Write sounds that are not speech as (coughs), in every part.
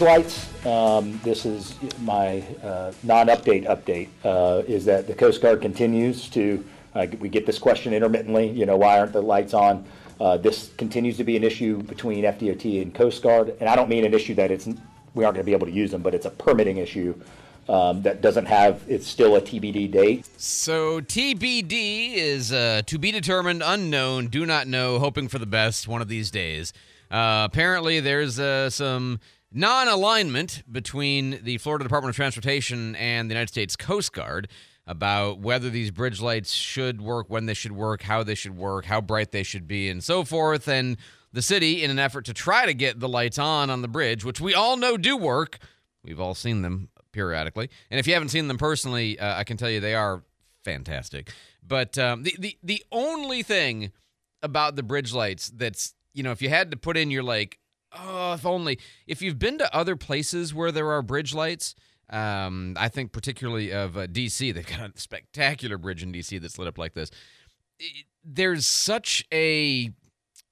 Lights, um, this is my uh, non-update update, uh, is that the Coast Guard continues to, uh, we get this question intermittently, you know, why aren't the lights on? Uh, This continues to be an issue between FDOT and Coast Guard, and I don't mean an issue that it's, we aren't going to be able to use them, but it's a permitting issue um, that doesn't have, it's still a TBD date. So TBD is uh, to be determined, unknown, do not know, hoping for the best one of these days. Uh, apparently, there's uh, some non alignment between the Florida Department of Transportation and the United States Coast Guard about whether these bridge lights should work, when they should work, how they should work, how bright they should be, and so forth. And the city, in an effort to try to get the lights on on the bridge, which we all know do work, we've all seen them periodically. And if you haven't seen them personally, uh, I can tell you they are fantastic. But um, the, the the only thing about the bridge lights that's you know if you had to put in your like oh if only if you've been to other places where there are bridge lights. Um, I think particularly of uh, DC, (laughs) they've got a spectacular bridge in DC that's lit up like this. There's such a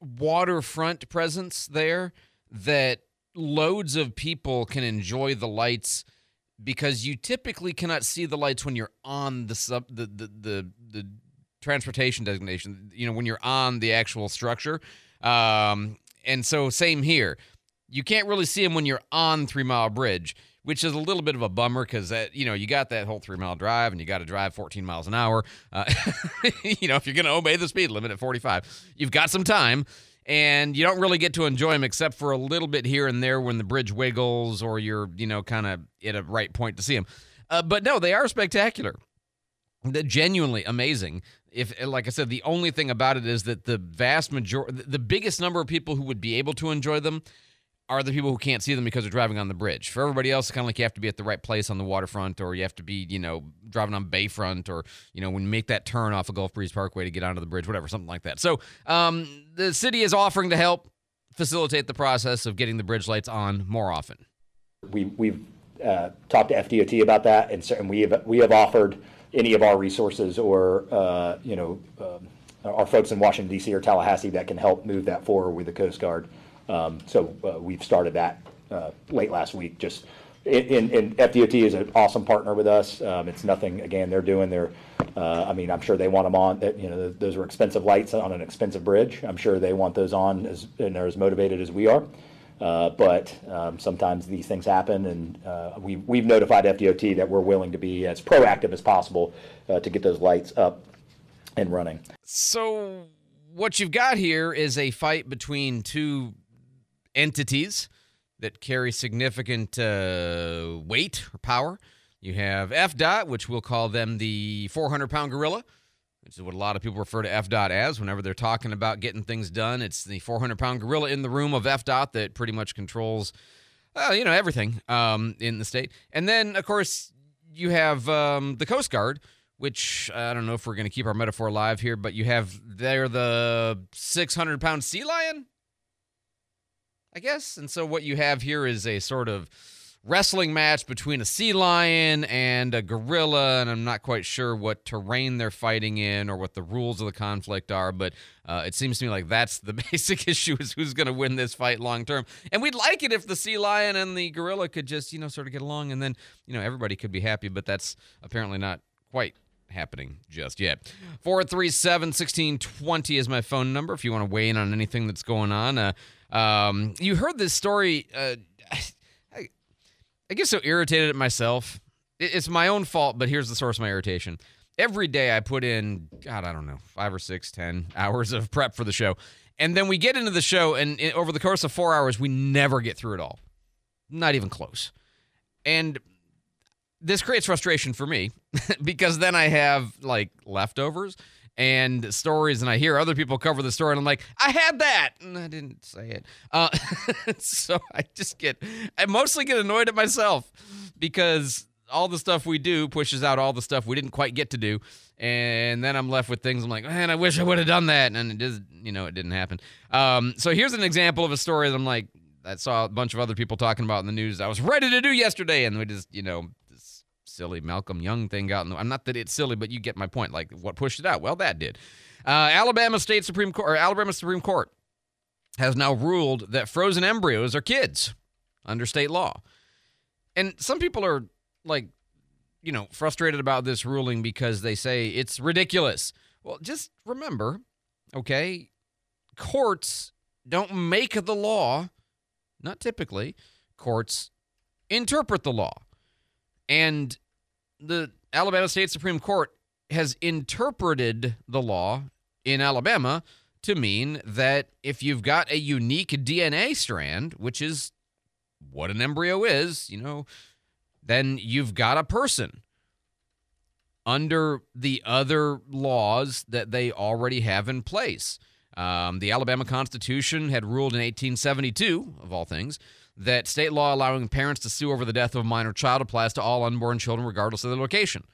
waterfront presence there that loads of people can enjoy the lights because you typically cannot see the lights when you're on the sub the the the, the transportation designation you know when you're on the actual structure um and so same here. You can't really see them when you're on three mile bridge which is a little bit of a bummer because that you know you got that whole three mile drive and you got to drive 14 miles an hour uh, (laughs) you know if you're going to obey the speed limit at 45 you've got some time and you don't really get to enjoy them except for a little bit here and there when the bridge wiggles or you're you know kind of at a right point to see them uh, but no they are spectacular. They're genuinely amazing if like i said the only thing about it is that the vast majority the biggest number of people who would be able to enjoy them are the people who can't see them because they're driving on the bridge. For everybody else, it's kind of like you have to be at the right place on the waterfront, or you have to be, you know, driving on Bayfront, or you know, when you make that turn off of Gulf Breeze Parkway to get onto the bridge, whatever, something like that. So, um, the city is offering to help facilitate the process of getting the bridge lights on more often. We, we've uh, talked to FDOT about that, and we have, we have offered any of our resources or, uh, you know, um, our folks in Washington DC or Tallahassee that can help move that forward with the Coast Guard. Um, So uh, we've started that uh, late last week, just, and, and FDOT is an awesome partner with us. Um, It's nothing, again, they're doing their, uh, I mean, I'm sure they want them on, you know, those are expensive lights on an expensive bridge. I'm sure they want those on as, and they're as motivated as we are. Uh, But um, sometimes these things happen, and uh, we- we've notified FDOT that we're willing to be as proactive as possible uh, to get those lights up and running. So, what you've got here is a fight between two entities that carry significant uh, weight or power. You have FDOT, which we'll call them the 400 pound gorilla, which is what a lot of people refer to FDOT as whenever they're talking about getting things done. It's the 400 pound gorilla in the room of FDOT that pretty much controls, uh, you know, everything um, in the state. And then, of course, you have um, the Coast Guard, which I don't know if we're going to keep our metaphor alive here, but you have they're the 600 pound sea lion, I guess. And so what you have here is a sort of wrestling match between a sea lion and a gorilla, and I'm not quite sure what terrain they're fighting in or what the rules of the conflict are, but uh, it seems to me like that's the (laughs) basic issue is who's going to win this fight long term. And we'd like it if the sea lion and the gorilla could just, you know, sort of get along and then, you know, everybody could be happy, but that's apparently not quite happening just yet. 437 1620 is my phone number if you want to weigh in on anything that's going on. Uh, um, you heard this story. Uh, I get so irritated at myself. It's my own fault, but here's the source of my irritation. Every day I put in, God, I don't know, five or six, ten hours of prep for the show. And then we get into the show, and over the course of four hours, we never get through it all. Not even close. And this creates frustration for me (laughs) because then I have like leftovers and stories, and I hear other people cover the story, and I'm like, I had that, and I didn't say it. Uh, (laughs) so I just get, I mostly get annoyed at myself because all the stuff we do pushes out all the stuff we didn't quite get to do, and then I'm left with things I'm like, man, I wish I would have done that, and it is, you know, it didn't happen. Um, so here's an example of a story that I'm like, I saw a bunch of other people talking about in the news. I was ready to do yesterday, and we just, you know, silly Malcolm Young thing got in the. I'm not that it's silly, but you get my point. Like what pushed it out? Well, that did. Uh, Alabama State Supreme Court or Alabama Supreme Court has now ruled that frozen embryos are kids under state law, and some people are like, you know, frustrated about this ruling because they say it's ridiculous. Well, just remember, okay, courts don't make the law. Not typically. Courts interpret the law. And the Alabama State Supreme Court has interpreted the law in Alabama to mean that if you've got a unique DNA strand, which is what an embryo is, you know, then you've got a person under the other laws that they already have in place. Um, the Alabama Constitution had ruled in 1872, of all things, that state law allowing parents to sue over the death of a minor child applies to all unborn children, regardless of their location.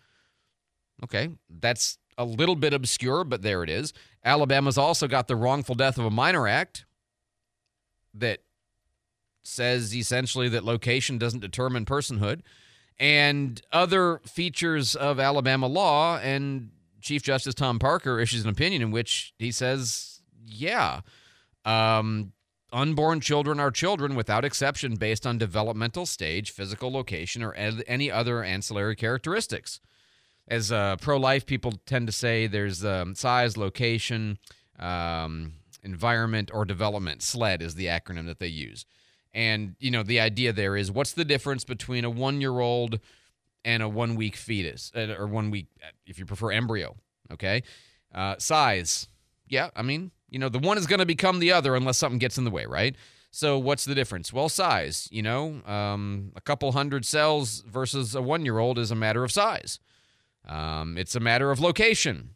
Okay, that's a little bit obscure, but there it is. Alabama's also got the Wrongful Death of a Minor Act that says essentially that location doesn't determine personhood, and other features of Alabama law. And Chief Justice Tom Parker issues an opinion in which he says, yeah, um, unborn children are children without exception based on developmental stage, physical location, or any other ancillary characteristics. As uh, pro life people tend to say, there's um, size, location, um, environment, or development. SLED is the acronym that they use. And, you know, the idea there is what's the difference between a one year old and a one week fetus, or one week, if you prefer, embryo? Okay. Uh, size. Yeah. I mean, you know, the one is going to become the other unless something gets in the way, right? So what's the difference? Well, size. You know, um, a couple hundred cells versus a one year old is a matter of size. Um, it's a matter of location.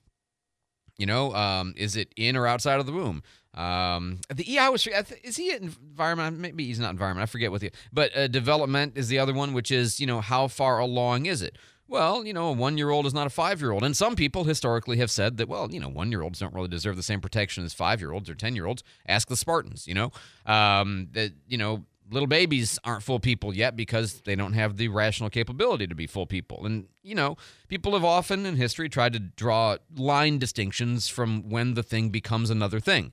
You know, um, is it in or outside of the womb? Um, the EI was is he in environment? Maybe he's not environment. I forget what the but uh, development is the other one, which is you know how far along is it? Well, you know, a one year old is not a five year old. And some people historically have said that, well, you know, one year olds don't really deserve the same protection as five year olds or 10 year olds. Ask the Spartans, you know, um, that, you know, little babies aren't full people yet because they don't have the rational capability to be full people. And, you know, people have often in history tried to draw line distinctions from when the thing becomes another thing.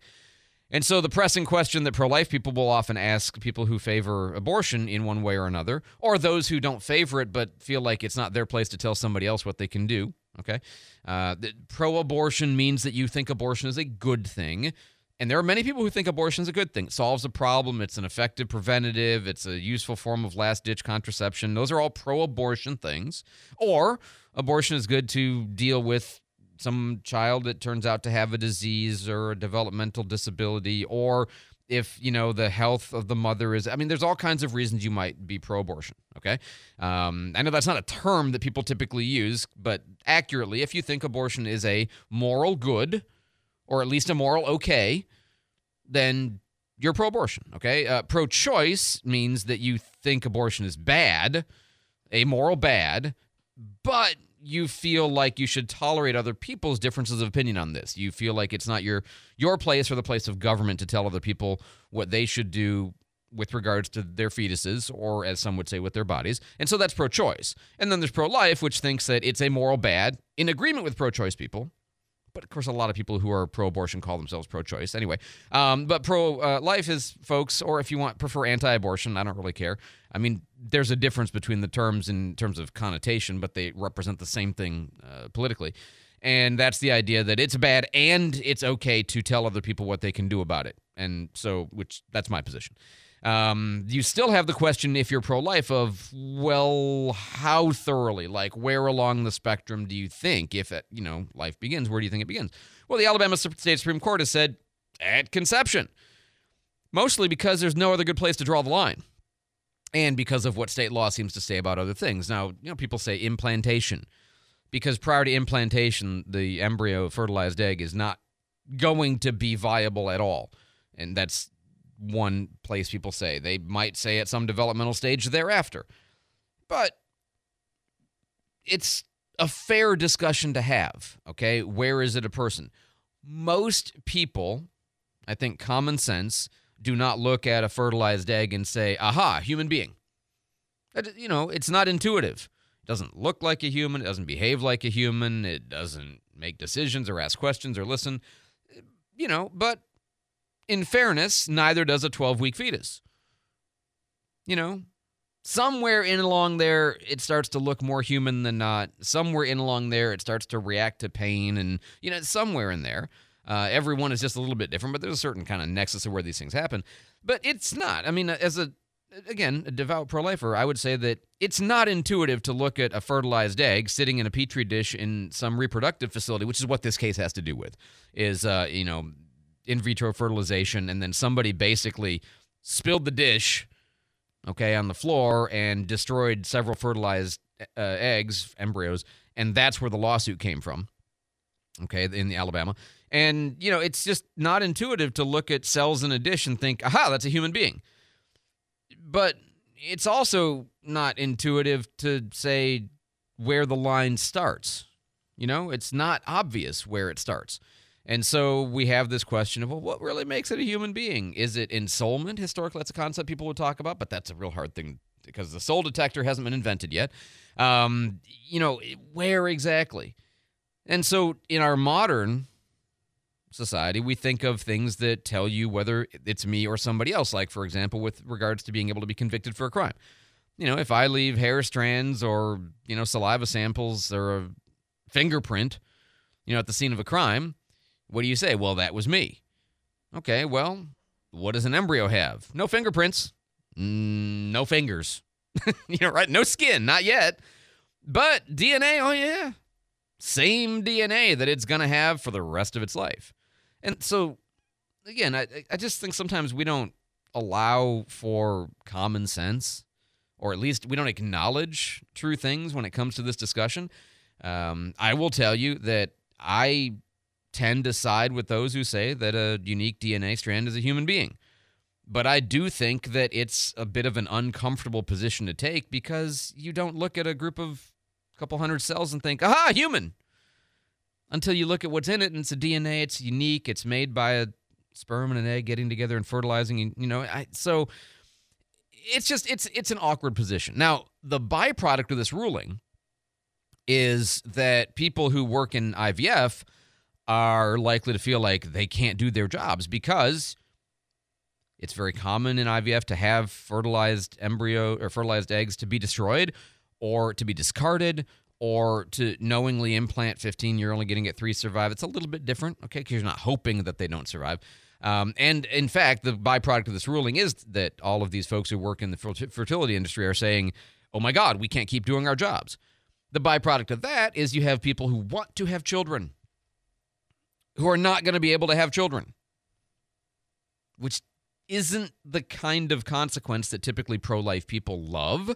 And so the pressing question that pro life people will often ask people who favor abortion in one way or another, or those who don't favor it but feel like it's not their place to tell somebody else what they can do, okay? Uh, pro abortion means that you think abortion is a good thing. And there are many people who think abortion is a good thing. It solves a problem, it's an effective preventative, it's a useful form of last ditch contraception. Those are all pro abortion things. Or abortion is good to deal with some child that turns out to have a disease or a developmental disability or if you know the health of the mother is i mean there's all kinds of reasons you might be pro-abortion okay? Um, i know that's not a term that people typically use but accurately if you think abortion is a moral good or at least a moral okay then you're pro-abortion okay? Uh, pro-choice means that you think abortion is bad a moral bad but you feel like you should tolerate other people's differences of opinion on this. You feel like it's not your your place or the place of government to tell other people what they should do with regards to their fetuses or as some would say with their bodies. And so that's pro-choice. And then there's pro-life which thinks that it's a moral bad in agreement with pro-choice people. But of course, a lot of people who are pro-abortion call themselves pro-choice. Anyway, um, but pro-life is folks, or if you want, prefer anti-abortion. I don't really care. I mean, there's a difference between the terms in terms of connotation, but they represent the same thing uh, politically. And that's the idea that it's bad and it's okay to tell other people what they can do about it. And so, which that's my position. Um, you still have the question if you're pro-life of well, how thoroughly, like where along the spectrum do you think if it, you know life begins? Where do you think it begins? Well, the Alabama State Supreme Court has said at conception. Mostly because there's no other good place to draw the line. And because of what state law seems to say about other things. Now, you know, people say implantation. Because prior to implantation, the embryo fertilized egg is not going to be viable at all. And that's one place people say. They might say at some developmental stage thereafter. But it's a fair discussion to have, okay? Where is it a person? Most people, I think common sense, do not look at a fertilized egg and say, aha, human being. You know, it's not intuitive. It doesn't look like a human. It doesn't behave like a human. It doesn't make decisions or ask questions or listen. You know, but in fairness, neither does a 12 week fetus. You know, somewhere in along there, it starts to look more human than not. Somewhere in along there, it starts to react to pain, and, you know, somewhere in there. Uh, everyone is just a little bit different, but there's a certain kind of nexus of where these things happen. But it's not. I mean, as a again, a devout pro lifer, I would say that it's not intuitive to look at a fertilized egg sitting in a petri dish in some reproductive facility, which is what this case has to do with, is, uh, you know, in vitro fertilization, and then somebody basically spilled the dish, okay, on the floor and destroyed several fertilized uh, eggs, embryos, and that's where the lawsuit came from, okay, in the Alabama. And, you know, it's just not intuitive to look at cells in a dish and think, aha, that's a human being. But it's also not intuitive to say where the line starts. You know, it's not obvious where it starts. And so we have this question of, well, what really makes it a human being? Is it ensoulment? Historically, that's a concept people would talk about, but that's a real hard thing because the soul detector hasn't been invented yet. Um, you know, where exactly? And so in our modern society, we think of things that tell you whether it's me or somebody else, like, for example, with regards to being able to be convicted for a crime. You know, if I leave hair strands or, you know, saliva samples or a fingerprint, you know, at the scene of a crime, what do you say? Well, that was me. Okay, well, what does an embryo have? No fingerprints, mm, no fingers. (laughs) you know, right? No skin, not yet. But DNA, oh yeah. Same DNA that it's going to have for the rest of its life. And so, again, I, I just think sometimes we don't allow for common sense, or at least we don't acknowledge true things when it comes to this discussion. Um, I will tell you that I tend to side with those who say that a unique DNA strand is a human being. But I do think that it's a bit of an uncomfortable position to take because you don't look at a group of a couple hundred cells and think, aha, human. Until you look at what's in it and it's a DNA, it's unique, it's made by a sperm and an egg getting together and fertilizing, you know. I, so it's just it's it's an awkward position. Now, the byproduct of this ruling is that people who work in IVF are likely to feel like they can't do their jobs because it's very common in IVF to have fertilized embryo or fertilized eggs to be destroyed or to be discarded or to knowingly implant 15 you're only getting it three survive. It's a little bit different okay because you're not hoping that they don't survive. Um, and in fact the byproduct of this ruling is that all of these folks who work in the fertility industry are saying oh my god we can't keep doing our jobs. The byproduct of that is you have people who want to have children who are not going to be able to have children, which isn't the kind of consequence that typically pro life people love.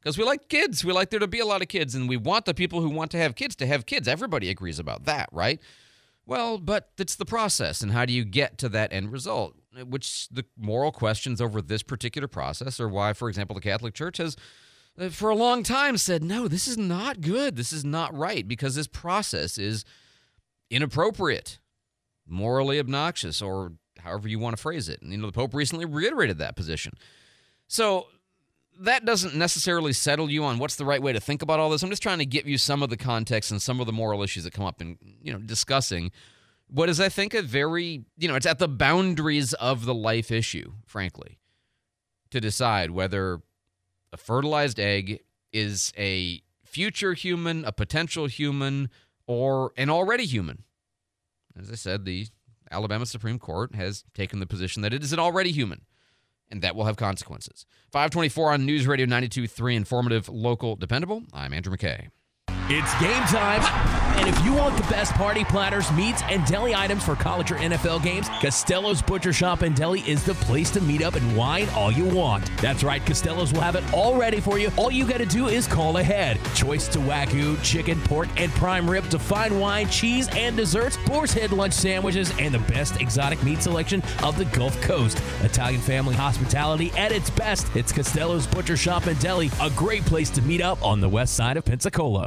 Because we like kids. We like there to be a lot of kids, and we want the people who want to have kids to have kids. Everybody agrees about that, right? Well, but it's the process, and how do you get to that end result? Which the moral questions over this particular process are why, for example, the Catholic Church has uh, for a long time said, no, this is not good. This is not right because this process is inappropriate, morally obnoxious, or however you want to phrase it. And, you know, the Pope recently reiterated that position. So that doesn't necessarily settle you on what's the right way to think about all this. I'm just trying to give you some of the context and some of the moral issues that come up in, you know, discussing what is, I think, a very, you know, it's at the boundaries of the life issue, frankly, to decide whether a fertilized egg is a future human, a potential human, or an already human. As I said, the Alabama Supreme Court has taken the position that it is an already human, and that will have consequences. 524 on News Radio 92.3, informative, local, dependable. I'm Andrew McKay. It's game time. And if you want the best party platters, meats, and deli items for college or NFL games, Costello's Butcher Shop and Deli is the place to meet up and wine all you want. That's right, Costello's will have it all ready for you. All you got to do is call ahead. Choice to wagyu, chicken, pork, and prime rib to fine wine, cheese, and desserts, boar's head lunch sandwiches, and the best exotic meat selection of the Gulf Coast. Italian family hospitality at its best. It's Costello's Butcher Shop and Deli, a great place to meet up on the west side of Pensacola.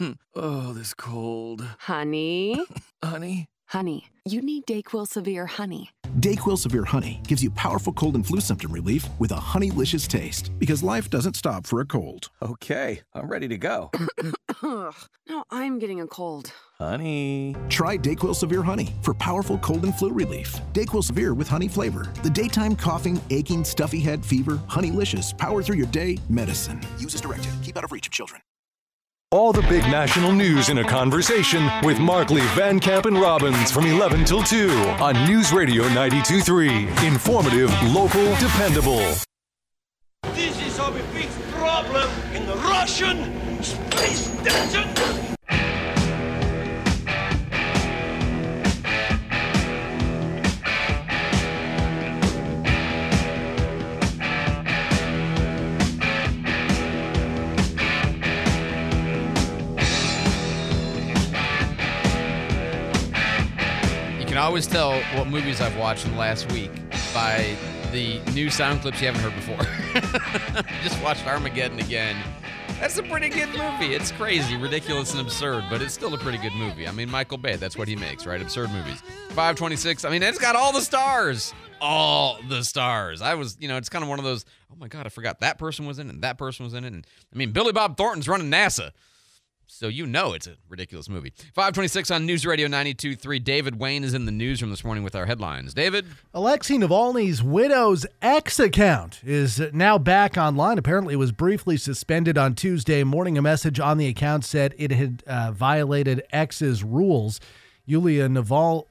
Hmm. oh, this cold. Honey. (laughs) Honey? Honey, you need Dayquil Severe Honey. Dayquil Severe Honey gives you powerful cold and flu symptom relief with a honeylicious taste because life doesn't stop for a cold. Okay, I'm ready to go. (coughs) (coughs) now I'm getting a cold. Honey. Try Dayquil Severe Honey for powerful cold and flu relief. Dayquil Severe with honey flavor. The daytime coughing, aching, stuffy head, fever, honeylicious, power through your day medicine. Use as directed. Keep out of reach of children. All the big national news in a conversation with Markley, Van Camp, and Robbins from 11 till 2 on News Radio 92.3. Informative, local, dependable. This is we fix problem in the Russian space station. Can always tell what movies I've watched in the last week by the new sound clips you haven't heard before. (laughs) Just watched Armageddon again. That's a pretty good movie. It's crazy, ridiculous, and absurd, but it's still a pretty good movie. I mean, Michael Bay, that's what he makes, right? Absurd movies. 526. I mean, it's got all the stars. All the stars. I was, you know, it's kind of one of those, oh my God, I forgot that person was in it and that person was in it. And I mean, Billy Bob Thornton's running NASA. So you know it's a ridiculous movie. 526 on News Radio 92.3. David Wayne is in the newsroom this morning with our headlines. David? Alexei Navalny's widow's X account is now back online. Apparently, it was briefly suspended on Tuesday morning. A message on the account said it had uh, violated X's rules. Yulia Naval.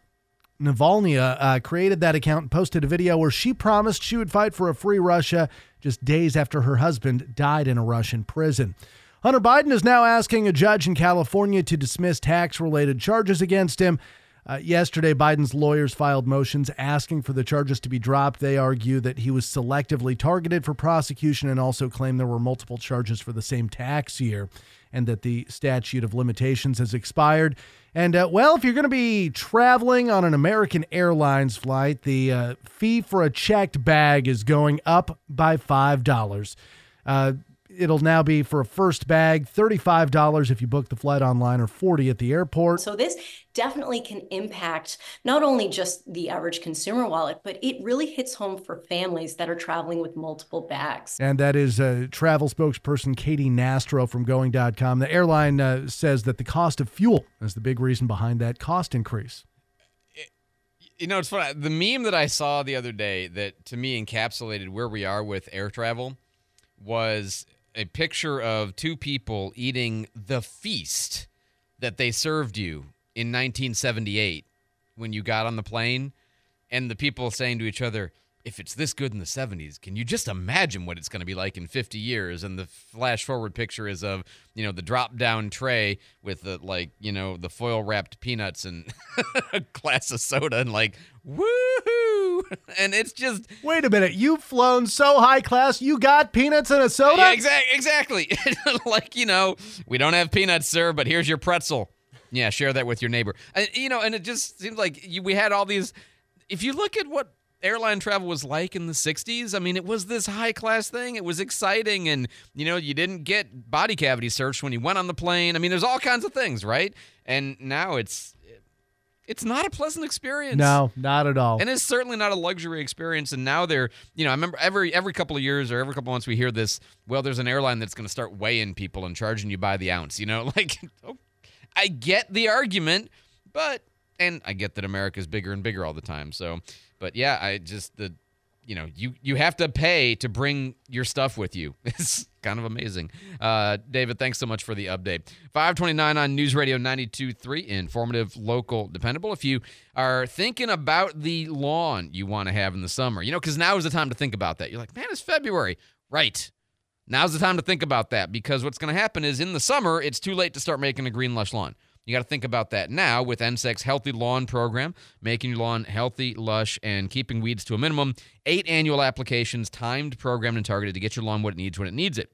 Navalnaya uh, created that account and posted a video where she promised she would fight for a free Russia just days after her husband died in a Russian prison. Hunter Biden is now asking a judge in California to dismiss tax related charges against him. Uh, yesterday, Biden's lawyers filed motions asking for the charges to be dropped. They argue that he was selectively targeted for prosecution and also claim there were multiple charges for the same tax year and that the statute of limitations has expired. And, uh, well, if you're going to be traveling on an American Airlines flight, the uh, fee for a checked bag is going up by $5. It'll now be for a first bag $35 if you book the flight online or 40 at the airport. So this definitely can impact not only just the average consumer wallet, but it really hits home for families that are traveling with multiple bags. And that is uh, travel spokesperson Katie Nastro from going.com. The airline uh, says that the cost of fuel is the big reason behind that cost increase. You know, it's funny. The meme that I saw the other day that to me encapsulated where we are with air travel was a picture of two people eating the feast that they served you in 1978 when you got on the plane, and the people saying to each other, if it's this good in the 70s, can you just imagine what it's going to be like in 50 years? And the flash forward picture is of, you know, the drop down tray with the, like, you know, the foil wrapped peanuts and (laughs) a glass of soda and, like, woohoo! (laughs) And it's just. Wait a minute. You've flown so high class, you got peanuts and a soda? Yeah, exactly. Exactly. (laughs) like, you know, we don't have peanuts, sir, but here's your pretzel. Yeah, share that with your neighbor. And, you know, and it just seems like you, we had all these. If you look at what airline travel was like in the 60s. I mean, it was this high class thing. It was exciting. And, you know, you didn't get body cavity searched when you went on the plane. I mean, there's all kinds of things, right? And now it's. It's not a pleasant experience. No, not at all. And it's certainly not a luxury experience. And now they're, you know, I remember every every couple of years or every couple of months we hear this. Well, there's an airline that's going to start weighing people and charging you by the ounce. You know, (laughs) like oh, I get the argument, but and I get that America's bigger and bigger all the time. So, but yeah, I just the you know you you have to pay to bring your stuff with you. (laughs) It's kind of amazing. Uh, david thanks so much for the update. 529 on news radio 923 informative local dependable. If you are thinking about the lawn you want to have in the summer you know because now is the time to think about that. You're like man it's february. Right. Now's the time to think about that because what's going to happen is in the summer it's too late to start making a green lush lawn you got to think about that now with ENSEC's Healthy Lawn program, making your lawn healthy, lush, and keeping weeds to a minimum. Eight annual applications, timed, programmed, and targeted to get your lawn what it needs when it needs it.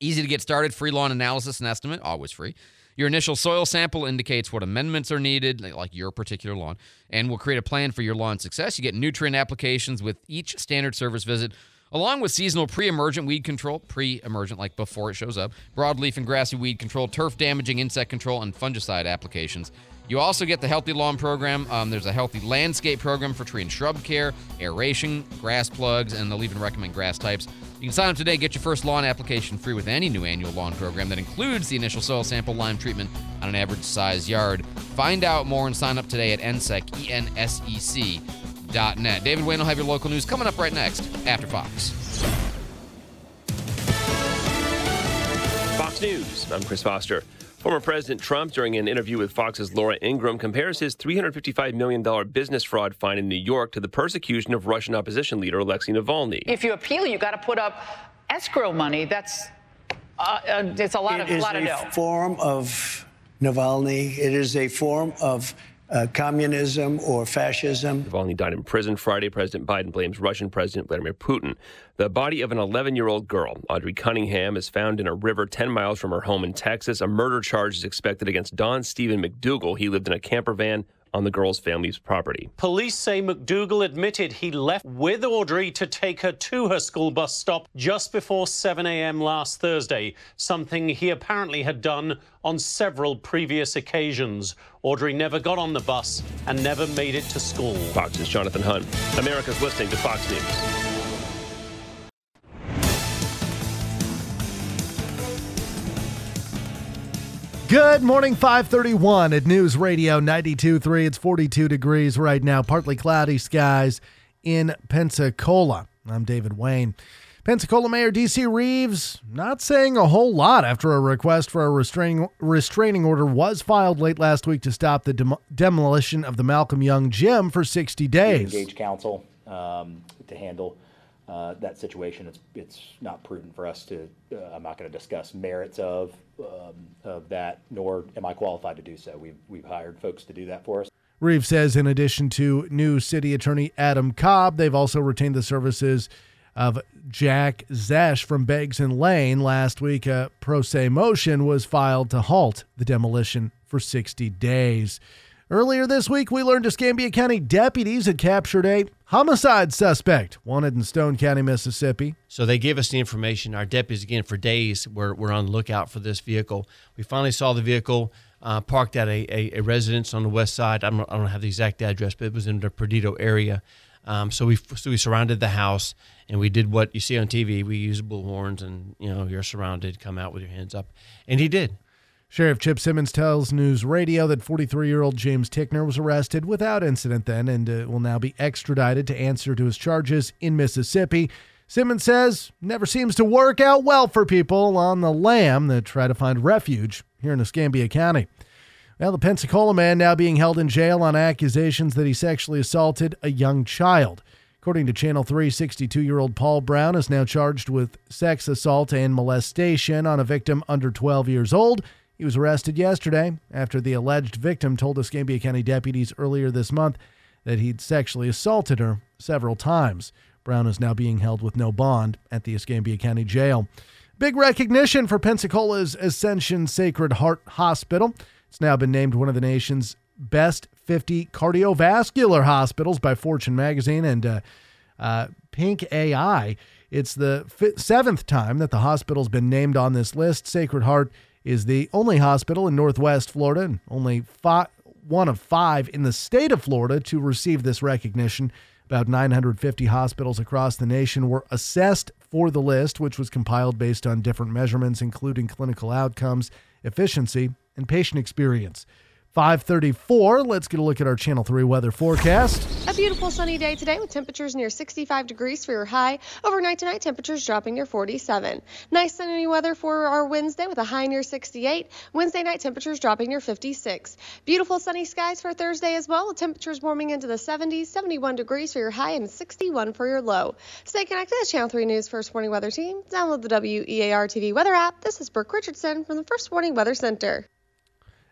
Easy to get started, free lawn analysis and estimate, always free. Your initial soil sample indicates what amendments are needed, like your particular lawn, and will create a plan for your lawn success. You get nutrient applications with each standard service visit along with seasonal pre-emergent weed control, pre-emergent like before it shows up, broadleaf and grassy weed control, turf damaging insect control, and fungicide applications. You also get the Healthy Lawn program. Um, there's a healthy landscape program for tree and shrub care, aeration, grass plugs, and they'll even recommend grass types. You can sign up today, get your first lawn application free with any new annual lawn program that includes the initial soil sample lime treatment on an average size yard. Find out more and sign up today at ENSEC, E-N-S-E-C Net. David Wayne will have your local news coming up right next after Fox. Fox News. I'm Chris Foster. Former President Trump, during an interview with Fox's Laura Ingraham, compares his $355 million business fraud fine in New York to the persecution of Russian opposition leader Alexei Navalny. If you appeal, you got to put up escrow money. That's uh, uh, it's a lot It of is lot of a dough. form of Navalny. It is a form of uh, communism or fascism. Navalny died in prison Friday. President Biden blames Russian President Vladimir Putin. The body of an 11 year old girl, Audrey Cunningham, is found in a river 10 miles from her home in Texas. A murder charge is expected against Don Steven McDougal. He lived in a camper van on the girl's family's property. Police say McDougal admitted he left with Audrey to take her to her school bus stop just before 7 a.m. last Thursday, something he apparently had done on several previous occasions. Audrey never got on the bus and never made it to school. Fox's Jonathan Hunt. America's listening to Fox News. Good morning, 531 at News Radio 92.3. It's 42 degrees right now, partly cloudy skies in Pensacola. I'm David Wayne. Pensacola Mayor D.C. Reeves not saying a whole lot after a request for a restraining, restraining order was filed late last week to stop the dem- demolition of the Malcolm Young gym for 60 days. Engage counsel um, to handle uh, that situation. It's it's not prudent for us to. Uh, I'm not going to discuss merits of um, of that, nor am I qualified to do so. We've we've hired folks to do that for us. Reeves says, in addition to new city attorney Adam Cobb, they've also retained the services of Jack Zesh from Beggs and Lane. Last week, a pro se motion was filed to halt the demolition for 60 days. Earlier this week, we learned Escambia County deputies had captured a homicide suspect wanted in Stone County, Mississippi. So they gave us the information. Our deputies, again, for days, were, were on the lookout for this vehicle. We finally saw the vehicle uh, parked at a, a, a residence on the west side. I don't, I don't have the exact address, but it was in the Perdido area. Um, so we so we surrounded the house and we did what you see on TV. We used bullhorns and you know you're surrounded. Come out with your hands up, and he did. Sheriff Chip Simmons tells News Radio that 43 year old James Tickner was arrested without incident then and uh, will now be extradited to answer to his charges in Mississippi. Simmons says never seems to work out well for people on the lam that try to find refuge here in Escambia County. Now, the Pensacola man now being held in jail on accusations that he sexually assaulted a young child. According to Channel 3, 62 year old Paul Brown is now charged with sex assault and molestation on a victim under 12 years old. He was arrested yesterday after the alleged victim told Escambia County deputies earlier this month that he'd sexually assaulted her several times. Brown is now being held with no bond at the Escambia County Jail. Big recognition for Pensacola's Ascension Sacred Heart Hospital. It's now been named one of the nation's best 50 cardiovascular hospitals by Fortune magazine and uh, uh, PINC AI. It's the fifth, seventh time that the hospital's been named on this list. Sacred Heart is the only hospital in Northwest Florida and only five, one of five in the state of Florida to receive this recognition. About 950 hospitals across the nation were assessed for the list, which was compiled based on different measurements, including clinical outcomes, efficiency, and patient experience. 534, let's get a look at our Channel 3 weather forecast. A beautiful sunny day today with temperatures near 65 degrees for your high. Overnight tonight, temperatures dropping near 47. Nice sunny weather for our Wednesday with a high near 68. Wednesday night, temperatures dropping near 56. Beautiful sunny skies for Thursday as well with temperatures warming into the 70s, 71 degrees for your high and 61 for your low. Stay connected to Channel 3 News First Warning Weather Team. Download the WEAR TV weather app. This is Brooke Richardson from the First Warning Weather Center.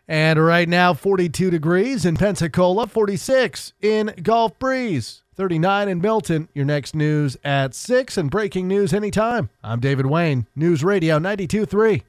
And right now, 42 degrees in Pensacola, 46 in Gulf Breeze, 39 in Milton. Your next news at 6 and breaking news anytime. I'm David Wayne, News Radio 92.3.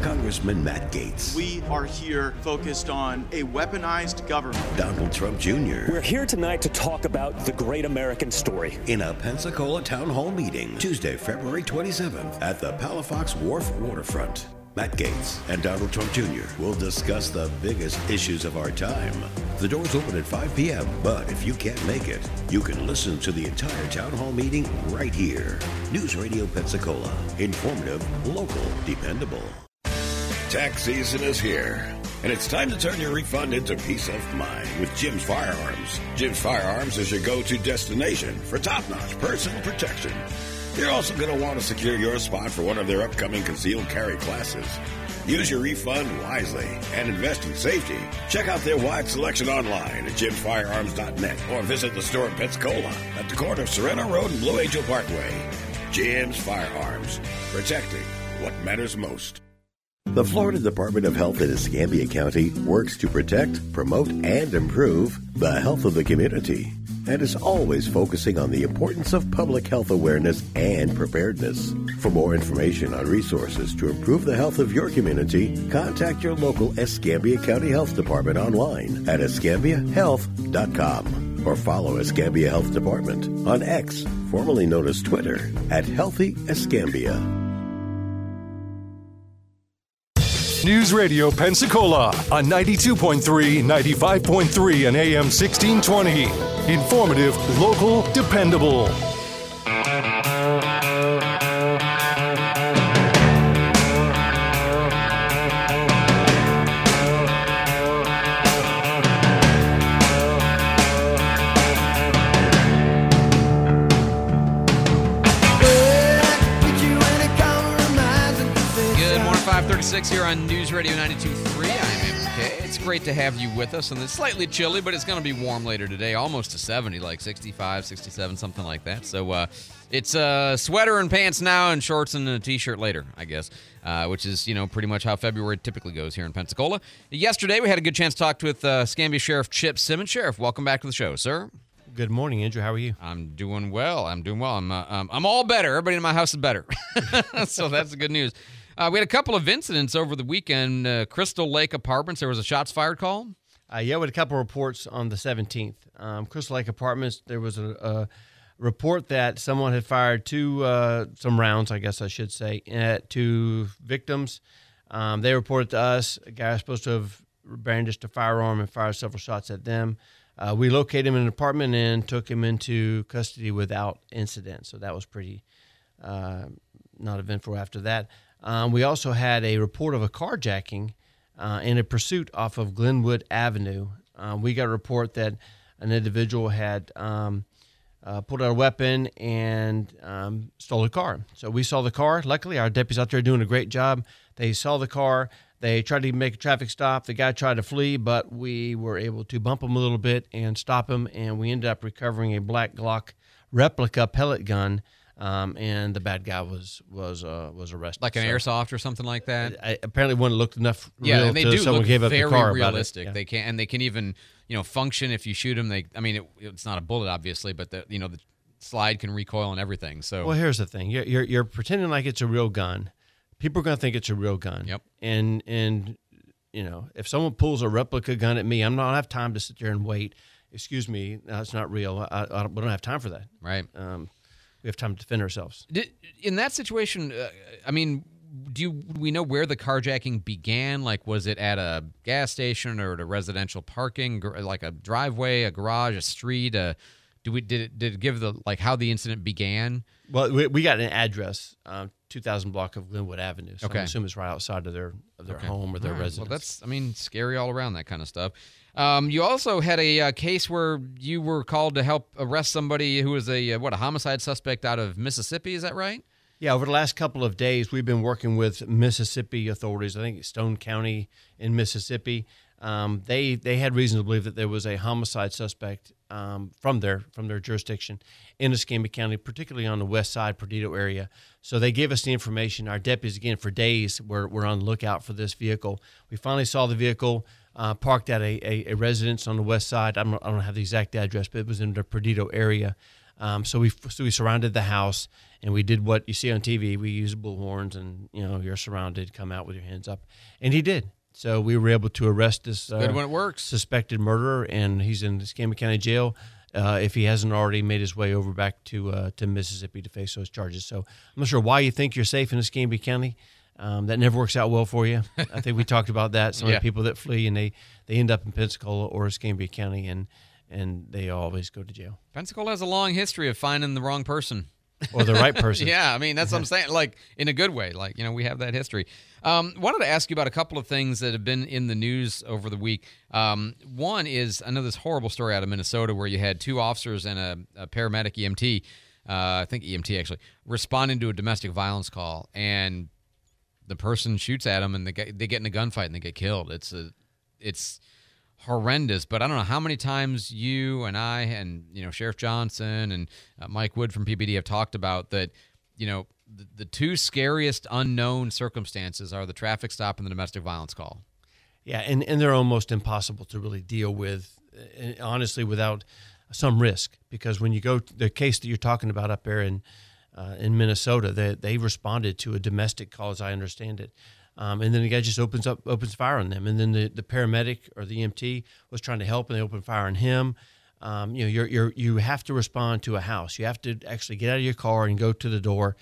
Congressman Matt Gaetz. We are here focused on a weaponized government. Donald Trump Jr. We're here tonight to talk about the great American story. In a Pensacola town hall meeting, Tuesday, February 27th, at the Palafox Wharf Waterfront. Matt Gaetz and Donald Trump Jr. will discuss the biggest issues of our time. The doors open at 5 p.m., but if you can't make it, you can listen to the entire town hall meeting right here. News Radio Pensacola. Informative, local, dependable. Tax season is here, and it's time to turn your refund into peace of mind with Jim's Firearms. Jim's Firearms is your go to destination for top notch personal protection. You're also going to want to secure your spot for one of their upcoming concealed carry classes. Use your refund wisely and invest in safety. Check out their wide selection online at jimsfirearms.net or visit the store in Pensacola at the corner of Serena Road and Blue Angel Parkway. Jim's Firearms, protecting what matters most. The Florida Department of Health in Escambia County works to protect, promote, and improve the health of the community and is always focusing on the importance of public health awareness and preparedness. For more information on resources to improve the health of your community, contact your local Escambia County Health Department online at escambiahealth.com or follow Escambia Health Department on X, formerly known as Twitter, at Healthy Escambia. News Radio Pensacola on 92.3, 95.3, and AM 1620. Informative, local, dependable. Good morning, 536 here on News Radio 92.3. I'm great to have you with us. And it's slightly chilly, but it's going to be warm later today, almost to 70, like 65, 67, something like that. So uh, it's uh, sweater and pants now and shorts and a t-shirt later, I guess, uh, which is, you know, pretty much how February typically goes here in Pensacola. Yesterday, we had a good chance to talk with uh, Scambia Sheriff Chip Simmons. Sheriff, welcome back to the show, sir. Good morning, Andrew. How are you? I'm doing well. I'm doing well. I'm uh, um, I'm all better. Everybody in my house is better, (laughs) so that's the good news. Uh, we had a couple of incidents over the weekend. Uh, Crystal Lake Apartments. There was a shots fired call. Uh, yeah, we had a couple of reports on the 17th. Um, Crystal Lake Apartments. There was a, a report that someone had fired two uh, some rounds, I guess I should say, at two victims. Um, they reported to us a guy was supposed to have brandished a firearm and fired several shots at them. Uh, we located him in an apartment and took him into custody without incident. So that was pretty uh, not eventful after that. Um, we also had a report of a carjacking uh, in a pursuit off of Glenwood Avenue. Um, we got a report that an individual had um, uh, pulled out a weapon and um, stole a car. So we saw the car. Luckily, our deputies out there doing a great job. They saw the car. They tried to make a traffic stop. The guy tried to flee, but we were able to bump him a little bit and stop him. And we ended up recovering a black Glock replica pellet gun. Um, and the bad guy was was uh, was arrested. Like an So- airsoft or something like that. I, apparently, one looked enough. Yeah, they do someone look gave up very the car realistic. It. They can and they can even you know function if you shoot them. They, I mean, it, it's not a bullet, obviously, but the you know the slide can recoil and everything. So Well, here's the thing: you're, you're you're pretending like it's a real gun. People are going to think it's a real gun. Yep. And and you know, if someone pulls a replica gun at me, I'm not I don't have time to sit there and wait. Excuse me, no, it's not real. I, I, we don't have time for that. Right. Um, we have time to defend ourselves. In that situation, uh, I mean, do you, do we know where the carjacking began? Like, was it at a gas station or at a residential parking, like a driveway, a garage, a street? A, do we did it did it give the like how the incident began? Well, we, we got an address, um, 2000 block of Glenwood Avenue. So Okay. I assume it's right outside of their of their Okay. home or their All right. residence. Well, that's I mean scary all around that kind of stuff. Um, you also had a uh, case where you were called to help arrest somebody who was a uh, what a homicide suspect out of Mississippi. Is that right? Yeah, over the last couple of days, we've been working with Mississippi authorities. I think Stone County in Mississippi. Um, they they had reason to believe that there was a homicide suspect um, from their from their jurisdiction in Escambia County, particularly on the west side, Perdido area. So they gave us the information. Our deputies, again, for days, were, were on lookout for this vehicle. We finally saw the vehicle uh, parked at a, a, a residence on the west side. I don't, I don't have the exact address, but it was in the Perdido area. Um, so we so we surrounded the house and we did what you see on TV. We used bullhorns and you know you're surrounded. Come out with your hands up, and he did. So we were able to arrest this uh, Good when it works. suspected murderer, and he's in Escambia County Jail. Uh, if he hasn't already made his way over back to uh, to Mississippi to face those charges, so I'm not sure why you think you're safe in Escambia County. Um, that never works out well for you. I think we (laughs) talked about that. Some Yeah. of the people that flee and they, they end up in Pensacola or Escambia County, and and they always go to jail. Pensacola has a long history of finding the wrong person. Or the right person. (laughs) yeah, I mean that's what I'm saying. Like in a good way. Like you know we have that history. Um, wanted to ask you about a couple of things that have been in the news over the week. Um, one is I know this horrible story out of Minnesota where you had two officers and a, a paramedic EMT, uh, I think EMT actually, responding to a domestic violence call, and the person shoots at them and they get, they get in a gunfight and they get killed. It's a it's horrendous. But I don't know how many times you and I and you know Sheriff Johnson and uh, Mike Wood from PPD have talked about that. You know, the, the two scariest unknown circumstances are the traffic stop and the domestic violence call. Yeah, and, and they're almost impossible to really deal with, uh, honestly, without some risk. Because when you go the case that you're talking about up there in uh, in Minnesota, they they responded to a domestic call, as I understand it, um, and then the guy just opens up opens fire on them, and then the, the paramedic or the EMT was trying to help, and they opened fire on him. Um, you know, you're, you're you have to respond to a house. You have to actually get out of your car and go to the door,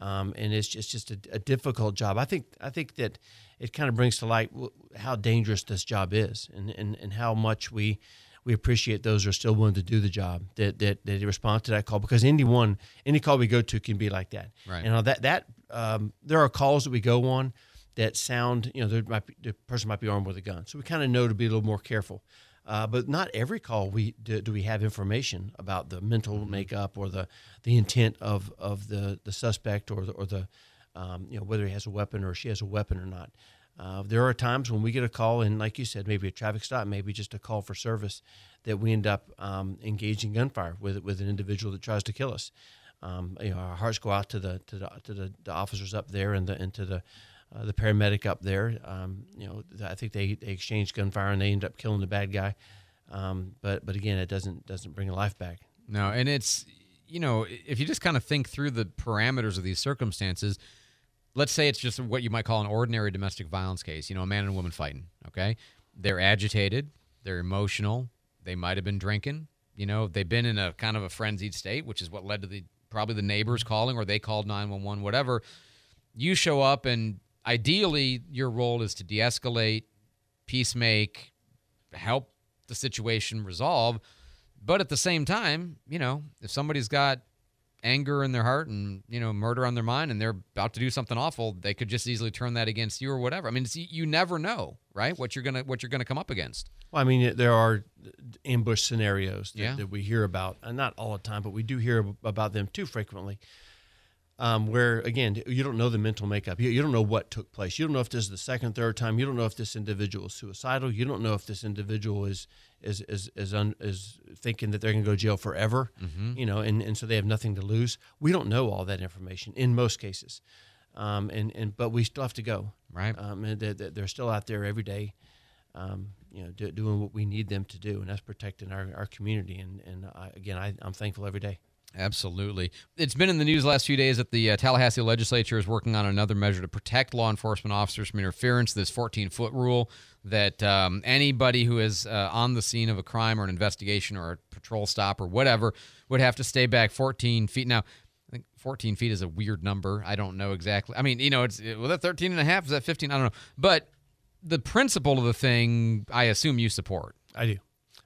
um, and it's just just a, a difficult job. I think I think that it kind of brings to light how dangerous this job is, and, and, and how much we we appreciate those who are still willing to do the job that that, that respond to that call because any one any call we go to can be like that. Right. And uh, that that um, there are calls that we go on that sound you know there might be, the person might be armed with a gun, so we kind of know to be a little more careful. Uh, but not every call we do, do we have information about the mental makeup or the, the intent of, of the, the suspect or the, or the um, you know whether he has a weapon or she has a weapon or not. Uh, there are times when we get a call, and like you said, maybe a traffic stop, maybe just a call for service, that we end up um, engaging gunfire with with an individual that tries to kill us. Um, you know, our hearts go out to the to the, to the, the officers up there and the and to the uh, the paramedic up there. Um, you know, I think they, they exchange gunfire and they end up killing the bad guy. Um, but but again, it doesn't doesn't bring a life back. No, and it's you know if you just kind of think through the parameters of these circumstances, let's say it's just what you might call an ordinary domestic violence case. You know, a man and a woman fighting. Okay, they're agitated, they're emotional, they might have been drinking. You know, they've been in a kind of a frenzied state, which is what led to the probably the neighbors calling or they called nine one one, whatever. You show up, and ideally, your role is to de-escalate, peacemake, help the situation resolve. But at the same time, you know, if somebody's got anger in their heart and you know murder on their mind and they're about to do something awful, they could just easily turn that against you or whatever. I mean, it's, you never know, right? What you're gonna what you're gonna come up against. Well, I mean, there are ambush scenarios that, Yeah. that we hear about, and not all the time, but we do hear about them too frequently. Um, where again, you don't know the mental makeup. You, you don't know what took place. You don't know if this is the second, third time. You don't know if this individual is suicidal. You don't know if this individual is is is is, un, is thinking that they're going to go to jail forever. Mhm. You know, and, and so they have nothing to lose. We don't know all that information in most cases, um, and and but we still have to go. Right. Um, and they're, they're still out there every day um, you know, do, doing what we need them to do, and that's protecting our, our community. And, and I, again, I, I'm thankful every day. Absolutely. It's been in the news the last few days that the uh, Tallahassee legislature is working on another measure to protect law enforcement officers from interference. This 14 foot rule that um, anybody who is uh, on the scene of a crime or an investigation or a patrol stop or whatever would have to stay back 14 feet. Now, I think 14 feet is a weird number. I don't know exactly. I mean, you know, it's well, that 13 and a half is that 15? I don't know. But the principle of the thing, I assume you support. I do.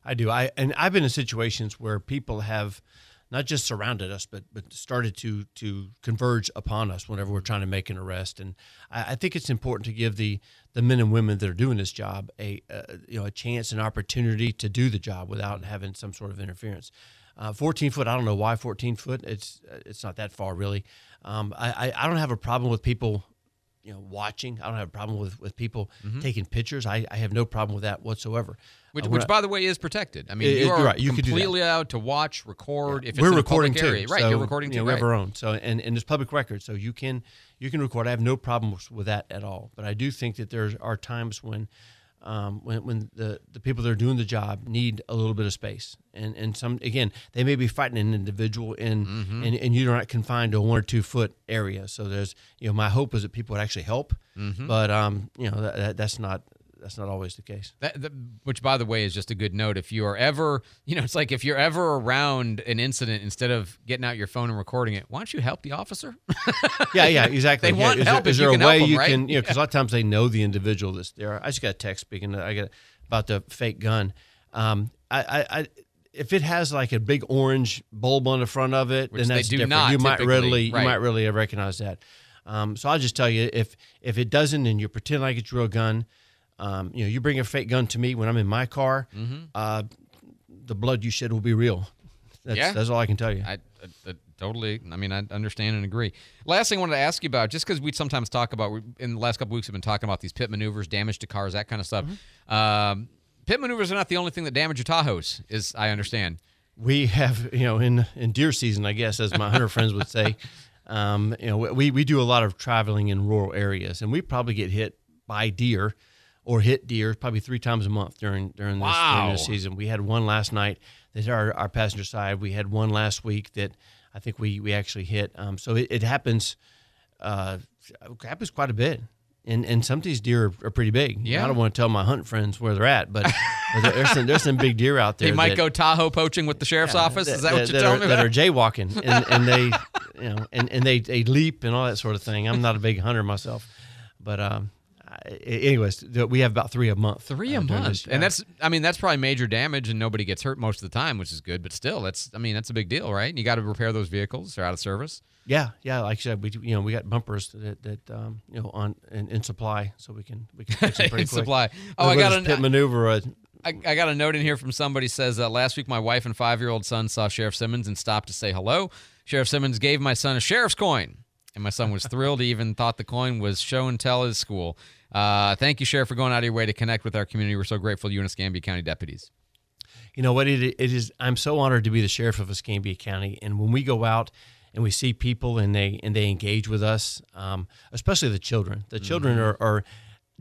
I do. I and I've been in situations where people have not just surrounded us, but but started to to converge upon us whenever we're trying to make an arrest. And I, I think it's important to give the the men and women that are doing this job a uh, you know a chance, an opportunity to do the job without having some sort of interference. Uh, 14 foot, I don't know why 14 foot. It's it's not that far really. Um, I I don't have a problem with people you know watching. I don't have a problem with with people Mhm. taking pictures. I, I have no problem with that whatsoever. Which, Uh, which we're- by the way, is protected. I mean, It- you are you're right. You completely allowed to watch, record. If it's we're recording too, area. right? so, you're recording you too. know, we have right. our own. So and and there's public record, so you can you can record. I have no problems with that at all. But I do think that there are times when. Um, when when the, the people that are doing the job need a little bit of space, and and some again they may be fighting an individual in Mhm. and, and you're not confined to a one or two foot area. So there's you know my hope is that people would actually help, Mhm. but um you know that, that, that's not that's not always the case. That, that, which, by the way, is just a good note. If you are ever, you know, it's like if you're ever around an incident, instead of getting out your phone and recording it, why don't you help the officer? (laughs) yeah, yeah, exactly. They Yeah, want is help There, is there a way help 'em, you right? can, you know, because a lot of times they know the individual that's there. I just got a text speaking. I got about the fake gun. Um, I, I, I, if it has like a big orange bulb on the front of it, Which then they that's do different. not you might readily, right. you might really recognize that. Um, so I'll just tell you, if if it doesn't, and you pretend like it's a real gun, um, you know, you bring a fake gun to me when I'm in my car, Mhm. uh, the blood you shed will be real. That's, yeah, that's all I can tell you. I, I, I totally. I mean, I understand and agree. Last thing I wanted to ask you about, just because we sometimes talk about we- in the last couple weeks, we've been talking about these pit maneuvers, damage to cars, that kind of stuff. Mm-hmm. Um, pit maneuvers are not the only thing that damage your Tahoes, is I understand. we have you know in in deer season i guess as my hunter (laughs) friends would say um, you know we, we do a lot of traveling in rural areas and we probably get hit by deer or hit deer probably three times a month during during this, during this season. We had one last night that our, our passenger side we had one last week that i think we we actually hit. Um, so it, it happens uh, happens quite a bit. And and some of these deer are, are pretty big. Yeah. i don't want to tell my hunt friends where they're at but, but there's some there's some big deer out (laughs) there They might that- go Tahoe poaching with the sheriff's yeah, office. Is that, what you're telling me? that are jaywalking. (laughs) And, and they you know and, and they, they leap and all that sort of thing. I'm not a big hunter myself but um anyways we have about three a month Three uh, a during month, this- and that's I mean that's probably major damage, and nobody gets hurt most of the time, which is good. But still, that's I mean that's a big deal, right? You got to repair those vehicles; they're out of service. yeah yeah like i said we you know we got bumpers that, that um you know on in, in supply so we can we can fix them (laughs) pretty quick. supply. Oh, I We'll got an- pit maneuver uh, I, I got a note in here from somebody says uh, last week my wife and five year old son saw Sheriff Simmons and stopped to say hello. Sheriff Simmons gave my son a sheriff's coin, and my son was thrilled. He even thought the coin was show and tell at his school. Uh, thank you, Sheriff, for going out of your way to connect with our community. We're so grateful to you and Escambia County deputies. You know what it, it is? I'm so honored to be the sheriff of Escambia County, and when we go out and we see people and they and they engage with us, um, especially the children. The children Mhm. are, are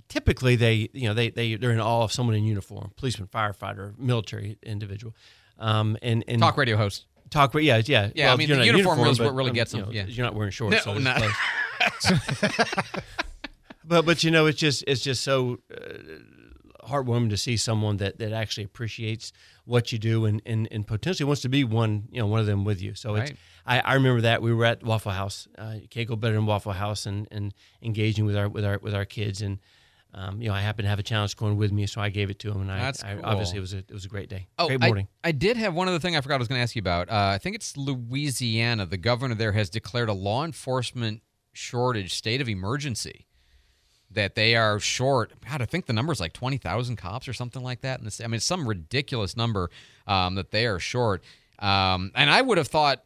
typically they you know they they they're in awe of someone in uniform, policeman, firefighter, military individual, um, and and Talk radio host. Talk, yeah, yeah, Yeah, I mean, the not uniform is what really gets you them, know, yeah. you're not wearing shorts. No, so not-. (laughs) (laughs) but but you know it's just it's just so uh, heartwarming to see someone that that actually appreciates what you do and, and and potentially wants to be one you know one of them with you. So it's I, I remember that. We were at Waffle House. Uh, you can't go better than Waffle House and and engaging with our with our with our kids. And um, you know I happened to have a challenge going with me so I gave it to him and I, That's I obviously it was a it was a great day. Oh, great I- I, did have one other thing I forgot I was going to ask you about. Uh, I think it's Louisiana. The governor there has declared a law enforcement shortage, state of emergency. That they are short. God, I think the number is like twenty thousand cops or something like that. This, I mean, it's some ridiculous number um, that they are short. Um, and I would have thought,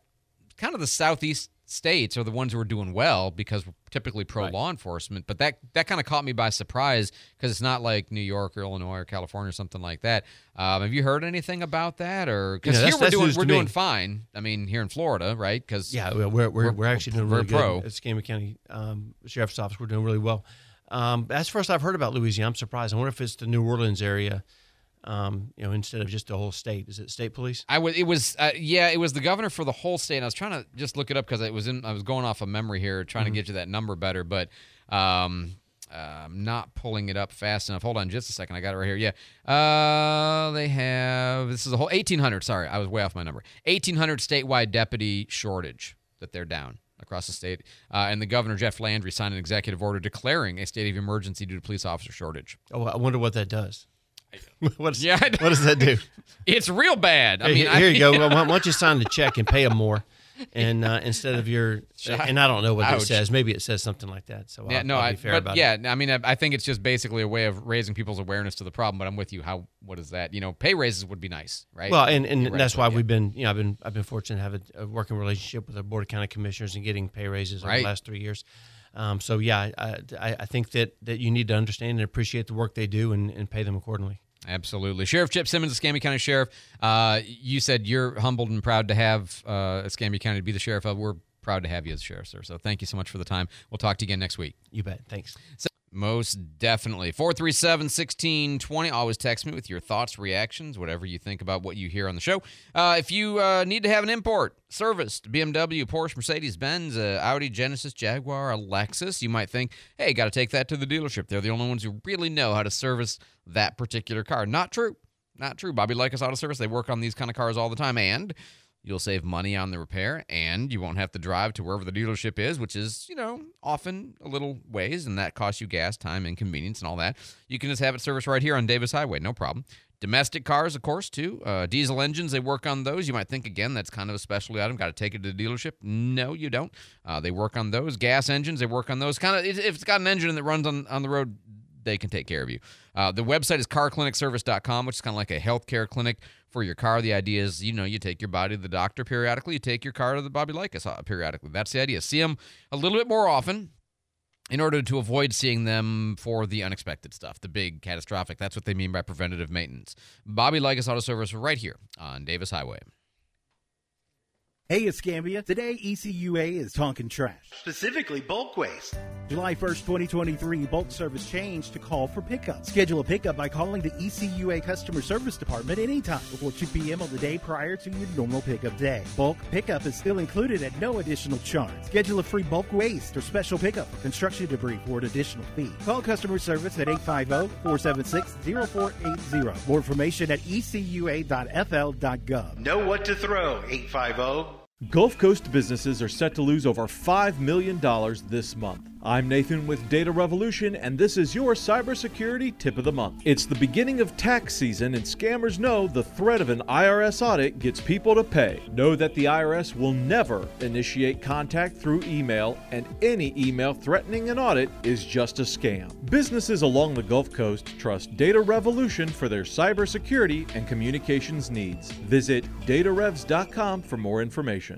kind of the southeast states are the ones who are doing well because we're typically pro law enforcement. But that that kind of caught me by surprise because it's not like New York or Illinois or California or something like that. Um, have you heard anything about that? Or because You know, here we're doing we're to me. doing fine. I mean, here in Florida, right? Because Yeah, we're we're, we're, we're actually doing really we're pro. good at Escambia County um, Sheriff's Office. We're doing really well. Um, that's the first I've heard about Louisiana. I'm surprised. I wonder if it's the New Orleans area, um, you know, instead of just the whole state. Is it state police? I was. It was. Uh, yeah, it was the governor for the whole state. And I was trying to just look it up because it was in. I was going off of memory here, trying Mhm. to get you that number better, but um, uh, I'm not pulling it up fast enough. Hold on, just a second. I got it right here. Yeah. Uh, they have. This is a whole 1,800. Sorry, I was way off my number. 1,800 statewide deputy shortage. that they're down across the state. Uh, and the governor, Jeff Landry, signed an executive order declaring a state of emergency due to police officer shortage. Oh, I wonder what that does. (laughs) what, Yeah, what does that do? (laughs) It's real bad. I mean, here I- you go. Well, why don't you sign the check and pay them more, and uh, instead of your (laughs) and I don't know what Ouch. it says. Maybe it says something like that. So Yeah, I'll, no, I'll be fair but about yeah, it. I mean, I, I think it's just basically a way of raising people's awareness to the problem. But I'm with you. How what is that? You know, pay raises would be nice, right? Well, and, and right, that's why yeah. we've been, you know, I've been I've been fortunate to have a, a working relationship with the board of county commissioners and getting pay raises over the last three years. Um, so yeah, I, I I think that that you need to understand and appreciate the work they do and, and pay them accordingly. Absolutely. Sheriff Chip Simmons, Escambia County Sheriff. Uh, you said you're humbled and proud to have uh, Escambia County to be the sheriff of. We're proud to have you as sheriff, sir. So thank you so much for the time. We'll talk to you again next week. You bet. Thanks. So, most definitely. 437 1620. Always text me with your thoughts, reactions, whatever you think about what you hear on the show. Uh, if you uh, need to have an import serviced, BMW, Porsche, Mercedes Benz, uh, Audi, Genesis, Jaguar, Lexus, you might think, hey, got to take that to the dealership. They're the only ones who really know how to service that particular car. Not true. Not true. Bobby Likas Auto Service, they work on these kind of cars all the time. And You'll save money on the repair, and you won't have to drive to wherever the dealership is, which is, you know, often a little ways, and that costs you gas, time, inconvenience, and all that. You can just have it serviced right here on Davis Highway, no problem. Domestic cars, of course, too. Uh, diesel engines, they work on those. You might think, again, that's kind of a specialty item. Got to take it to the dealership. No, you don't. Uh, they work on those. Gas engines, they work on those. Kind of, if it's got an engine that runs on, on the road, they can take care of you. Uh, the website is carclinicservice.com, which is kind of like a healthcare clinic for your car. The idea is, you know, you take your body to the doctor periodically, you take your car to the Bobby Likas uh, periodically. That's the idea. See them a little bit more often in order to avoid seeing them for the unexpected stuff, the big catastrophic. That's what they mean by preventative maintenance. Bobby Likas Auto Service right here on Davis Highway. Hey, Escambia. Today, ECUA is talking trash, specifically bulk waste. July 1st, 2023, bulk service changed to call for pickup. Schedule a pickup by calling the ECUA customer service department anytime before 2 p.m. on the day prior to your normal pickup day. Bulk pickup is still included at no additional charge. Schedule a free bulk waste or special pickup for construction debris for an additional fee. Call customer service at 850-476-0480. More information at ecua.fl.gov. Know what to throw, 850. Gulf Coast businesses are set to lose over $5 million this month. I'm Nathan with Data Revolution, and this is your cybersecurity tip of the month. It's the beginning of tax season, and scammers know the threat of an IRS audit gets people to pay. Know that the IRS will never initiate contact through email, and any email threatening an audit is just a scam. Businesses along the Gulf Coast trust Data Revolution for their cybersecurity and communications needs. Visit datarevs.com for more information.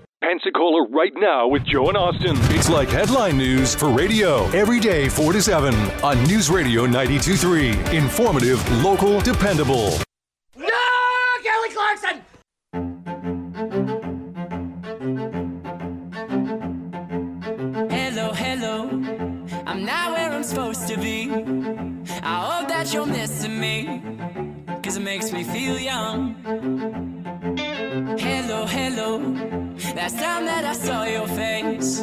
Pensacola right now with Joe and Austin. It's like headline news for radio every day 4 to 7 on News Radio 923. Informative, local, dependable. No, Kelly Clarkson! Hello, hello. I'm not where I'm supposed to be. I hope that you're missing me. Cause it makes me feel young. Hello, hello. Last time that I saw your face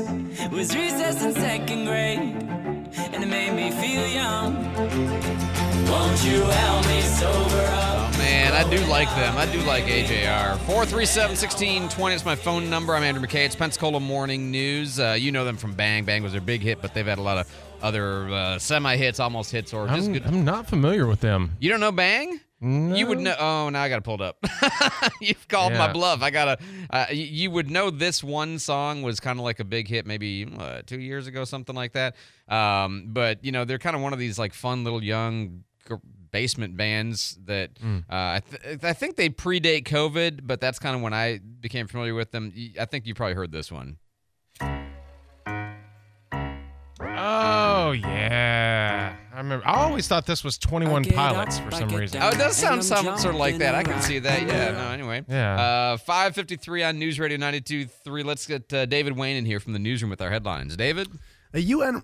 was recess in second grade. And it made me feel young. Won't you help me sober up? Oh, man, I do like them. I do like AJR. 437 1620 is my phone number. I'm Andrew McKay. It's Pensacola Morning News. Uh, you know them from Bang. Bang was their big hit, but they've had a lot of other uh, semi hits, almost hits, or just I'm, good. I'm not familiar with them. You don't know Bang? You would know. Oh, now I got to pull it up. (laughs) You've called my bluff. I gotta. Uh, you would know this one song was kind of like a big hit, maybe uh, two years ago, something like that. Um, but you know, they're kind of one of these like fun little young basement bands that Mm. uh, I, th- I think they predate COVID, but that's kind of when I became familiar with them. I think you probably heard this one. Oh yeah, I remember. I always thought this was 21 Pilots for some reason. Oh, it does sound some, sort of like that. I can see that. Yeah. No. Anyway. Yeah. Uh, 5:53 on News Radio 92.3. Let's get uh, David Wayne in here from the newsroom with our headlines. David. A UN.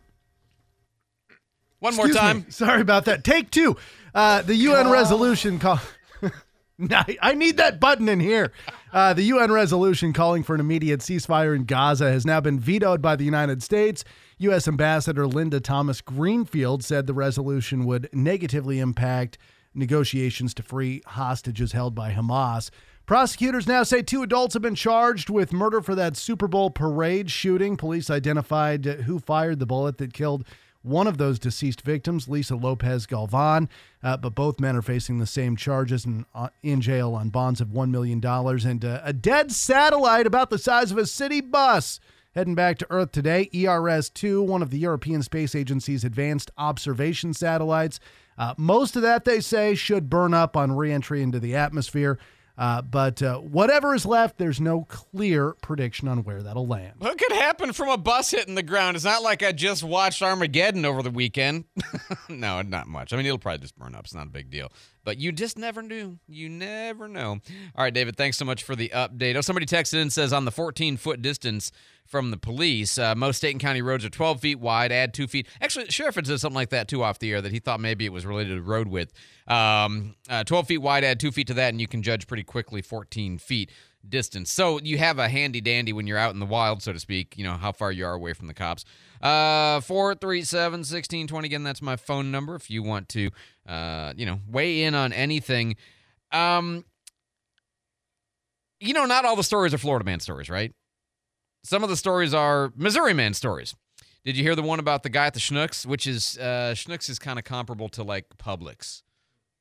One more Excuse time. me. Sorry about that. Take two. Uh, the UN resolution call. (laughs) I I need that button in here. Uh, the UN resolution calling for an immediate ceasefire in Gaza has now been vetoed by the United States. U.S. Ambassador Linda Thomas Greenfield said the resolution would negatively impact negotiations to free hostages held by Hamas. Prosecutors now say two adults have been charged with murder for that Super Bowl parade shooting. Police identified who fired the bullet that killed one of those deceased victims, Lisa Lopez Galvan, uh, but both men are facing the same charges and uh, in jail on bonds of $1 million and uh, a dead satellite about the size of a city bus. Heading back to Earth today, ERS 2, one of the European Space Agency's advanced observation satellites. Uh, most of that, they say, should burn up on reentry into the atmosphere. Uh, but uh, whatever is left, there's no clear prediction on where that'll land. What could happen from a bus hitting the ground? It's not like I just watched Armageddon over the weekend. (laughs) no, not much. I mean, it'll probably just burn up. It's not a big deal. But you just never knew. You never know. All right, David, thanks so much for the update. Oh, somebody texted in and says on the 14 foot distance from the police, uh, most state and county roads are 12 feet wide, add two feet. Actually, sheriff had said something like that too off the air that he thought maybe it was related to road width. Um, uh, 12 feet wide, add two feet to that, and you can judge pretty quickly 14 feet distance. So you have a handy dandy when you're out in the wild, so to speak, you know, how far you are away from the cops. Uh, 437 1620. Again, that's my phone number if you want to, uh, you know, weigh in on anything. Um, you know, not all the stories are Florida man stories, right? Some of the stories are Missouri man stories. Did you hear the one about the guy at the Schnucks, which is uh, Schnucks is kind of comparable to like Publix.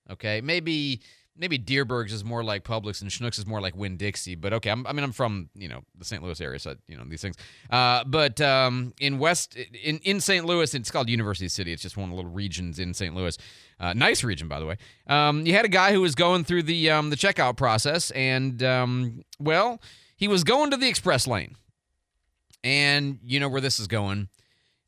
Okay, maybe maybe Dierbergs is more like Publix and Schnucks is more like Winn Dixie. But okay, I'm, I mean I'm from you know the St. Louis area, so you know these things. Uh, but um, in West in in St. Louis, it's called University City. It's just one of the little regions in St. Louis. Uh, nice region, by the way. Um, you had a guy who was going through the um, the checkout process, and um, well, he was going to the express lane, and you know where this is going.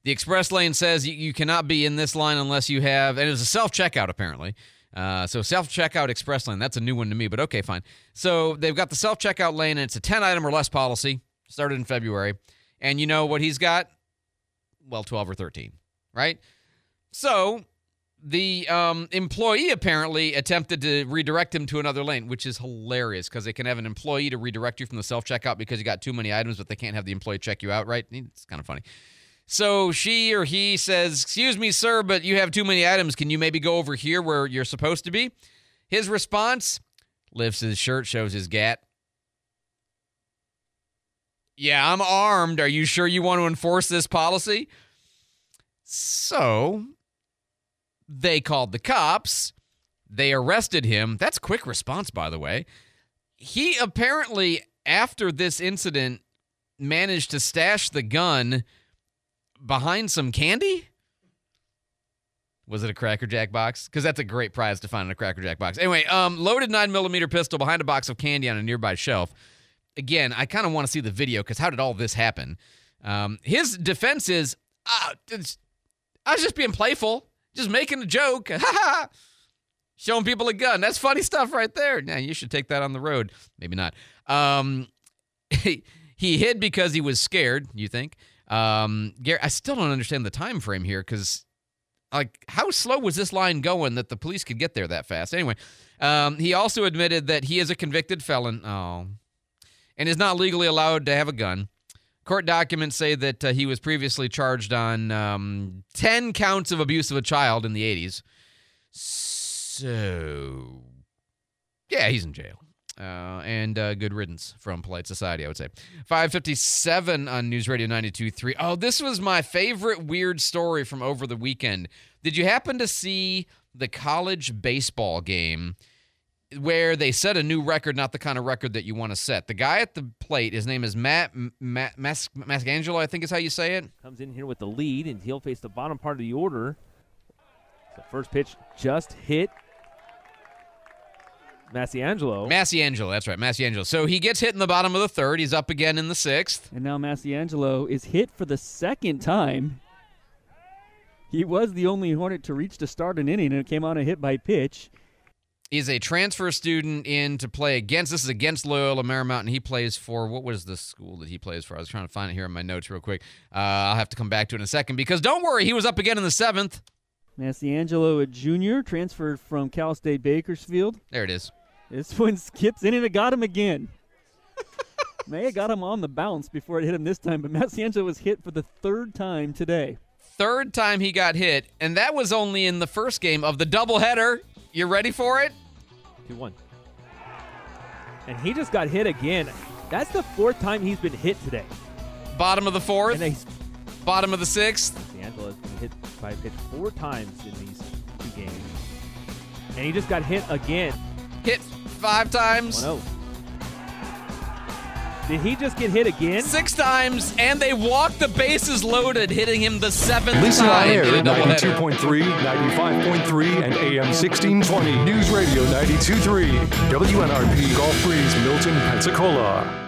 The express lane says you, cannot be in this line unless you have, and it's a self checkout apparently. Uh, so self checkout express lane, that's a new one to me, but okay, fine. So they've got the self checkout lane, and it's a 10 item or less policy, started in February. And you know what he's got? Well, 12 or 13, right? So the um, employee apparently attempted to redirect him to another lane, which is hilarious because they can have an employee to redirect you from the self checkout because you got too many items, but they can't have the employee check you out, right? It's kind of funny. So she or he says, Excuse me, sir, but you have too many items. Can you maybe go over here where you're supposed to be? His response lifts his shirt, shows his gat. Yeah, I'm armed. Are you sure you want to enforce this policy? So they called the cops. They arrested him. That's quick response, by the way. He apparently, after this incident, managed to stash the gun behind some candy? Was it a Cracker Jack box? Because that's a great prize to find in a Cracker Jack box. Anyway, um, loaded nine millimeter pistol behind a box of candy on a nearby shelf. Again, I kind of want to see the video because how did all this happen? Um, his defense is, it's, I was just being playful, just making a joke, (laughs) showing people a gun. That's funny stuff right there. Now you should take that on the road. Maybe not. Um, (laughs) he hid because he was scared. You think? Um, Gary, I still don't understand the time frame here because, like, how slow was this line going that the police could get there that fast? Anyway, um, he also admitted that he is a convicted felon. Oh, and is not legally allowed to have a gun. Court documents say that uh, he was previously charged on um, 10 counts of abuse of a child in the 80s. So, yeah, he's in jail. Uh, and uh, good riddance from polite society, I would say. 557 on News Radio 92.3. Oh, this was my favorite weird story from over the weekend. Did you happen to see the college baseball game where they set a new record, not the kind of record that you want to set? The guy at the plate, his name is Matt, Matt Mas- I think is how you say it. Comes in here with the lead, and he'll face the bottom part of the order. The first pitch just hit Massiangelo. Massiangelo, that's right, Massiangelo. So he gets hit in the bottom of the third. He's up again in the sixth. And now Massiangelo is hit for the second time. he was the only Hornet to reach to start an inning, and it came on a hit by pitch. He's a transfer student in to play against. This is against Loyola Marymount, and he plays for what was the school that he plays for? I was trying to find it here in my notes real quick. Uh, I'll have to come back to it in a second because don't worry, he was up again in the seventh. Massiangelo, a junior, transferred from Cal State Bakersfield. There it is. This one skips in and it got him again. (laughs) May have got him on the bounce before it hit him this time, but Massiangelo was hit for the third time today. Third time he got hit, and that was only in the first game of the doubleheader. You ready for it? 2 1. And he just got hit again. That's the fourth time he's been hit today. Bottom of the fourth. Bottom of the sixth. D'Angelo has been hit by a pitch four times in these two games. And he just got hit again. Hit five times. 1 Did he just get hit again? Six times, and they walked the bases loaded, hitting him the seventh Listen time air in a at doubleheader. 92.3, 95.3, and AM 1620. News Radio 92.3. WNRP Gulf Breeze, Milton, Pensacola.